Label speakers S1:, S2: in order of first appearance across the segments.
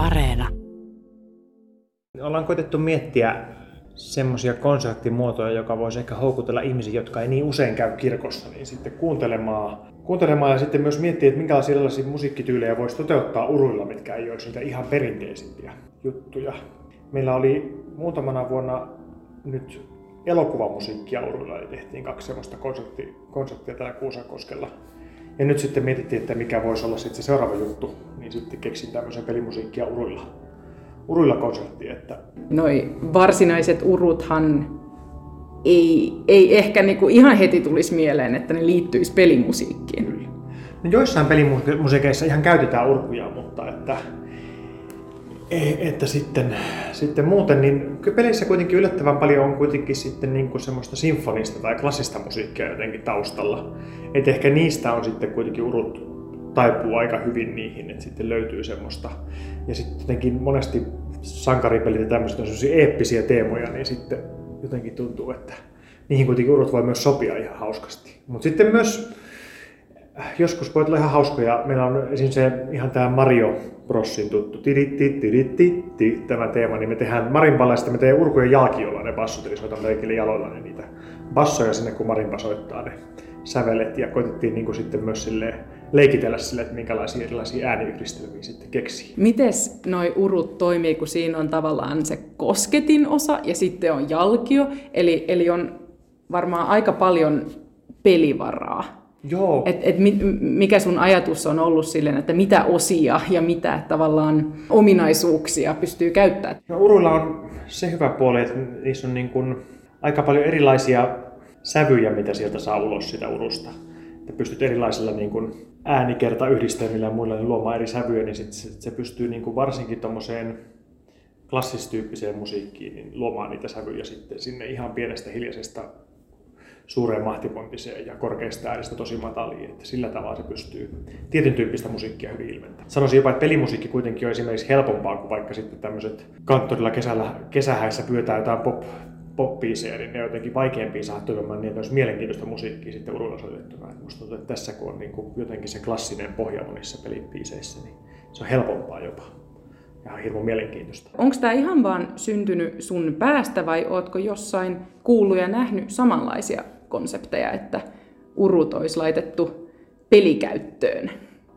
S1: Areena.
S2: Ollaan koitettu miettiä semmoisia konserttimuotoja, joka voisi ehkä houkutella ihmisiä, jotka ei niin usein käy kirkossa, niin sitten kuuntelemaan, kuuntelemaan ja sitten myös miettiä, että minkälaisia erilaisia musiikkityylejä voisi toteuttaa uruilla, mitkä ei olisi niitä ihan perinteisimpiä juttuja. Meillä oli muutamana vuonna nyt elokuvamusiikkia uruilla, eli tehtiin kaksi semmoista konsertti, konserttia täällä Kuusankoskella. Ja nyt sitten mietittiin, että mikä voisi olla sitten se seuraava juttu, niin sitten keksin tämmöisen pelimusiikkia uruilla uruilla konsertti. Että...
S3: Noi varsinaiset uruthan ei, ei ehkä niinku ihan heti tulisi mieleen, että ne liittyisi pelimusiikkiin. Kyllä.
S2: No joissain pelimusiikeissa ihan käytetään urkuja, mutta että, että sitten, sitten muuten, niin peleissä kuitenkin yllättävän paljon on kuitenkin sitten niin kuin semmoista sinfonista tai klassista musiikkia jotenkin taustalla. Et ehkä niistä on sitten kuitenkin urut taipuu aika hyvin niihin, että sitten löytyy semmoista. Ja sitten jotenkin monesti sankaripelit ja tämmöiset on sellaisia eeppisiä teemoja, niin sitten jotenkin tuntuu, että niihin kuitenkin urut voi myös sopia ihan hauskasti. Mutta sitten myös joskus voi olla ihan hauskoja. Meillä on esimerkiksi se ihan tämä Mario Brosin tuttu tiritti, tiritti, tämä teema, niin me tehdään marimpalla ja me teemme urkujen jalkiolla ne bassot, eli soitamme leikille jaloilla ne niitä bassoja sinne, kun marimpa soittaa ne sävelet ja koitettiin niin kuin sitten myös sille leikitellä sille, että minkälaisia erilaisia ääniyhdistelmiä sitten keksii.
S3: Mites noi urut toimii, kun siinä on tavallaan se kosketin osa ja sitten on jalkio, eli, eli on varmaan aika paljon pelivaraa.
S2: Joo.
S3: Et, et mikä sun ajatus on ollut silleen, että mitä osia ja mitä tavallaan ominaisuuksia pystyy käyttämään?
S2: No, uruilla on se hyvä puoli, että niissä on niin kuin aika paljon erilaisia sävyjä, mitä sieltä saa ulos sitä urusta. Että pystyt erilaisilla niin kuin äänikertayhdistelmillä ja muilla niin luomaan eri sävyjä, niin sit se, se pystyy niin kuin varsinkin tuommoiseen klassistyyppiseen musiikkiin niin luomaan niitä sävyjä sitten sinne ihan pienestä hiljaisesta suureen mahtipontiseen ja korkeasta äänestä tosi mataliin, että sillä tavalla se pystyy tietyn tyyppistä musiikkia hyvin ilmentämään. Sanoisin jopa, että pelimusiikki kuitenkin on esimerkiksi helpompaa kuin vaikka sitten tämmöiset kanttorilla kesällä, kesähäissä pyytää jotain pop, pop-biisejä, niin ne on jotenkin vaikeampia saada toimimaan niin, että olisi mielenkiintoista musiikkia sitten urulla soitettuna. Musta tuntuu, että tässä kun on niin kuin jotenkin se klassinen pohja monissa pelibiiseissä, niin se on helpompaa jopa. Ja hirveän mielenkiintoista.
S3: Onko tämä ihan vaan syntynyt sun päästä vai ootko jossain kuullut ja nähnyt samanlaisia konsepteja, että urut olisi laitettu pelikäyttöön?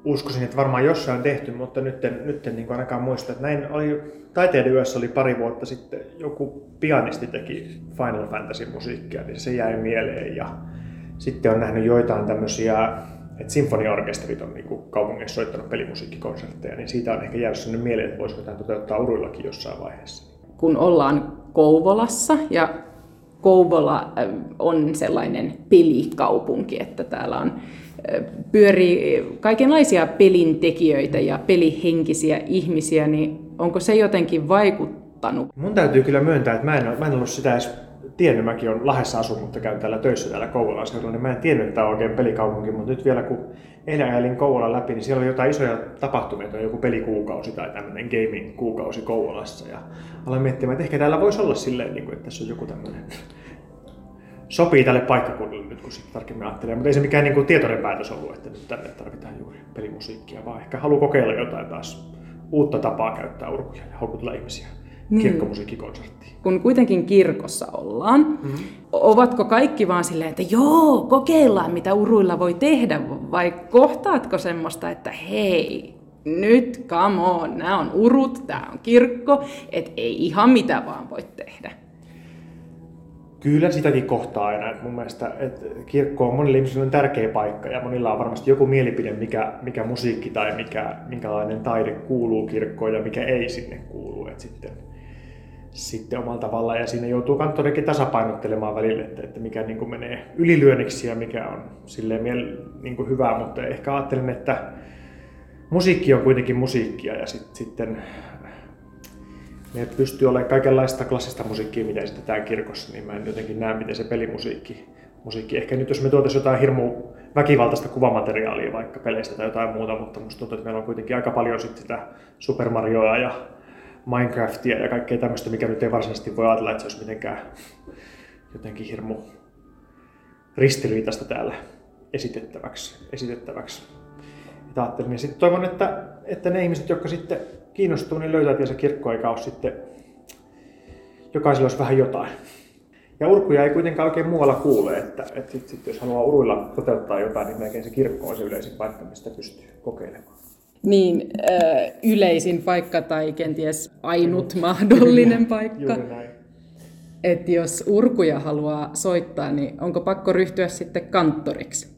S2: uskoisin, että varmaan jossain on tehty, mutta nyt en, nyt en niin ainakaan muista. Että näin oli, taiteiden yössä oli pari vuotta sitten, joku pianisti teki Final Fantasy musiikkia, niin se jäi mieleen. Ja sitten on nähnyt joitain tämmöisiä, että sinfoniaorkesterit on niin kaupungissa soittanut pelimusiikkikonsertteja, niin siitä on ehkä jäänyt sellainen mieleen, että voisiko tämä toteuttaa uruillakin jossain vaiheessa.
S3: Kun ollaan Kouvolassa ja Kouvola äh, on sellainen pelikaupunki, että täällä on pyörii kaikenlaisia pelintekijöitä ja pelihenkisiä ihmisiä, niin onko se jotenkin vaikuttanut?
S2: Mun täytyy kyllä myöntää, että mä en, mä en ollut sitä edes tiennyt, mäkin olen Lahdessa asun, mutta käyn täällä töissä täällä Kouvolan seudulla, niin mä en tiennyt, että tämä on oikein pelikaupunki, mutta nyt vielä kun eilen ajelin Kouvolan läpi, niin siellä oli jotain isoja tapahtumia, on joku pelikuukausi tai tämmöinen gaming-kuukausi Kouvolassa, ja aloin miettimään, että ehkä täällä voisi olla silleen, niin että tässä on joku tämmöinen sopii tälle paikkakunnalle nyt, kun sitten tarkemmin ajattelee. Mutta ei se mikään niin kuin tietoinen päätös ollut, että nyt tänne tarvitaan juuri pelimusiikkia, vaan ehkä haluaa kokeilla jotain taas uutta tapaa käyttää urkuja ja houkutella ihmisiä niin. kirkkomusiikkikonserttiin.
S3: Kun kuitenkin kirkossa ollaan, mm-hmm. ovatko kaikki vaan silleen, että joo, kokeillaan mitä uruilla voi tehdä, vai kohtaatko semmoista, että hei, nyt come on, nämä on urut, tämä on kirkko, että ei ihan mitä vaan voi tehdä.
S2: Kyllä sitäkin kohtaa aina. Mun mielestä että kirkko on monille ihmisille tärkeä paikka ja monilla on varmasti joku mielipide, mikä, mikä musiikki tai mikä, minkälainen taide kuuluu kirkkoon ja mikä ei sinne kuulu. Että sitten, sitten omalla tavallaan ja siinä joutuu kanttorikin tasapainottelemaan välillä, että, että mikä niin kuin menee ylilyönniksi ja mikä on silleen niin kuin hyvää, mutta ehkä ajattelen, että musiikki on kuitenkin musiikkia ja sit, sitten ne pystyy olemaan kaikenlaista klassista musiikkia, mitä esitetään kirkossa, niin mä en jotenkin näe, miten se pelimusiikki musiikki. Ehkä nyt jos me tuotaisiin jotain hirmu väkivaltaista kuvamateriaalia vaikka peleistä tai jotain muuta, mutta musta tuntuu, että meillä on kuitenkin aika paljon sit sitä Super Marioa ja Minecraftia ja kaikkea tämmöistä, mikä nyt ei varsinaisesti voi ajatella, että se olisi mitenkään jotenkin hirmu ristiriitaista täällä esitettäväksi. esitettäväksi. että ajattelin. Ja sitten toivon, että, että ne ihmiset, jotka sitten kiinnostuu, niin löytää tiensä kirkko, eikä ole sitten jokaisella olisi vähän jotain. Ja urkuja ei kuitenkaan oikein muualla kuule, että, että sit, sit, jos haluaa uruilla toteuttaa jotain, niin melkein se kirkko on se yleisin paikka, mistä pystyy kokeilemaan.
S3: Niin, äh, yleisin paikka tai kenties ainut mahdollinen paikka.
S2: Juuri näin.
S3: Että jos urkuja haluaa soittaa, niin onko pakko ryhtyä sitten kanttoriksi?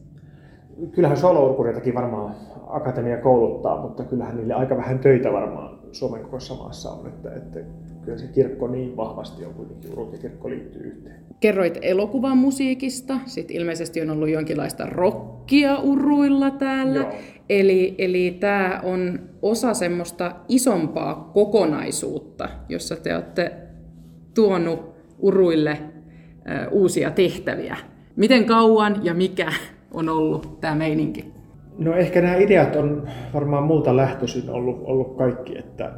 S2: Kyllähän solourkureitakin varmaan akatemia kouluttaa, mutta kyllähän niille aika vähän töitä varmaan Suomen kokoisessa maassa on, että, että kyllä se kirkko niin vahvasti on kuitenkin, urut ja kirkko liittyy yhteen.
S3: Kerroit elokuvan musiikista, sitten ilmeisesti on ollut jonkinlaista rockia uruilla täällä.
S2: Joo.
S3: Eli, eli tämä on osa semmoista isompaa kokonaisuutta, jossa te olette tuonut uruille ö, uusia tehtäviä. Miten kauan ja mikä on ollut tämä meininki?
S2: No ehkä nämä ideat on varmaan multa lähtöisin ollut, ollut kaikki, että,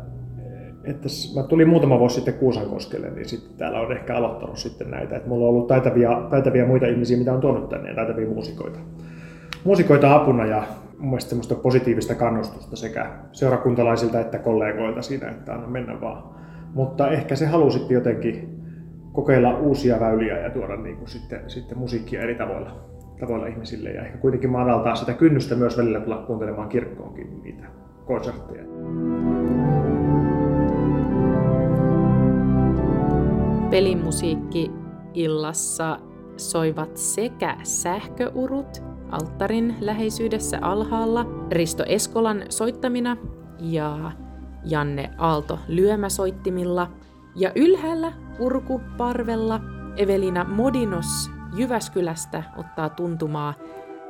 S2: että mä tulin muutama vuosi sitten Kuusankoskelle, niin sitten täällä on ehkä aloittanut sitten näitä, että mulla on ollut taitavia, taitavia muita ihmisiä, mitä on tuonut tänne, taitavia muusikoita. Muusikoita apuna ja mun mielestä semmoista positiivista kannustusta sekä seurakuntalaisilta että kollegoilta siinä, että anna mennä vaan. Mutta ehkä se halusi sitten jotenkin kokeilla uusia väyliä ja tuoda niin kuin sitten, sitten musiikkia eri tavoilla, tavoilla ihmisille ja ehkä kuitenkin madaltaa sitä kynnystä myös välillä tulla kuuntelemaan kirkkoonkin niitä konsertteja.
S3: Pelimusiikki illassa soivat sekä sähköurut alttarin läheisyydessä alhaalla Risto Eskolan soittamina ja Janne Aalto lyömäsoittimilla ja ylhäällä urkuparvella Evelina Modinos Jyväskylästä ottaa tuntumaa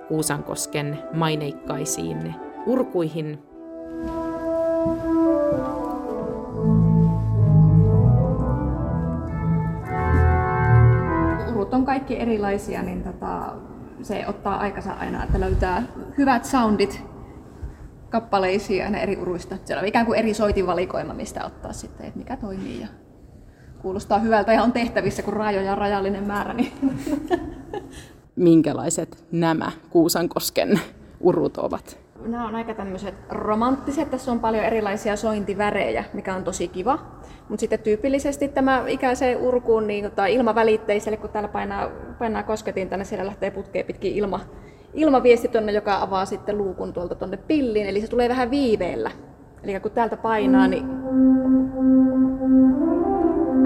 S3: Kuusankosken maineikkaisiin urkuihin.
S1: Urut on kaikki erilaisia, niin tota, se ottaa aikansa aina, että löytää hyvät soundit kappaleisiin aina eri uruista. Siellä on ikään kuin eri soitinvalikoima, mistä ottaa sitten, että mikä toimii ja kuulostaa hyvältä ja on tehtävissä, kun raajoja on rajallinen määrä. Niin
S3: minkälaiset nämä Kuusankosken urut ovat.
S1: Nämä on aika tämmöiset romanttiset. Tässä on paljon erilaisia sointivärejä, mikä on tosi kiva. Mutta sitten tyypillisesti tämä ikäiseen urkuun niin, tai ilmavälitteiselle, kun täällä painaa, painaa kosketin tänne, siellä lähtee putkeen pitkin ilma, ilmaviesti tonne, joka avaa sitten luukun tuolta tonne pilliin. Eli se tulee vähän viiveellä. Eli kun täältä painaa, niin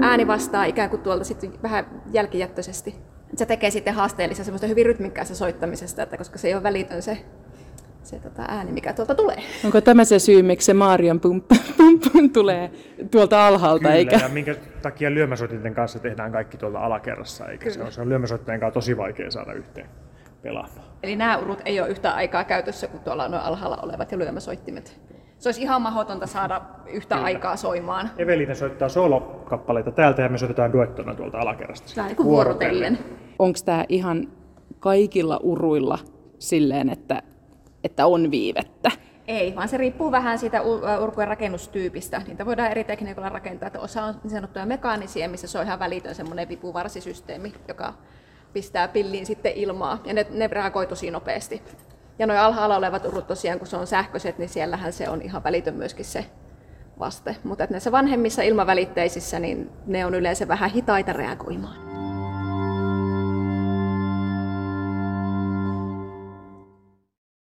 S1: ääni vastaa ikään kuin tuolta sitten vähän jälkijättöisesti. Se tekee sitten haasteellista semmoista hyvin rytmikkäästä soittamisesta, että koska se ei ole välitön se, se tota ääni, mikä tuolta tulee.
S3: Onko tämä se syy, miksi se Maarian pump, pump, pump tulee tuolta alhaalta,
S2: Kyllä,
S3: eikä?
S2: ja minkä takia lyömäsoitinten kanssa tehdään kaikki tuolta alakerrassa, eikä se ole, se on lyömäsoittajien kanssa tosi vaikea saada yhteen pelaamaan.
S1: Eli nämä urut ei ole yhtä aikaa käytössä kuin tuolla noin alhaalla olevat ja lyömäsoittimet. Se olisi ihan mahdotonta saada yhtä
S2: Kyllä.
S1: aikaa soimaan.
S2: Evelina soittaa solokappaleita täältä ja me soitetaan duettona tuolta alakerrasta.
S1: Vähän niin kuin vuorotellen.
S3: Onko tämä ihan kaikilla uruilla silleen, että, että on viivettä?
S1: Ei, vaan se riippuu vähän siitä urkujen rakennustyypistä. Niitä voidaan eri tekniikoilla rakentaa. Että osa on niin sanottuja mekaanisia, missä se on ihan välitön semmoinen vipuvarsisysteemi, joka pistää pilliin sitten ilmaa. Ja ne, ne reagoi tosi nopeasti. Ja noin alhaalla olevat urut tosiaan, kun se on sähköiset, niin siellähän se on ihan välitön myöskin se vaste. Mutta näissä vanhemmissa ilmavälitteisissä, niin ne on yleensä vähän hitaita reagoimaan.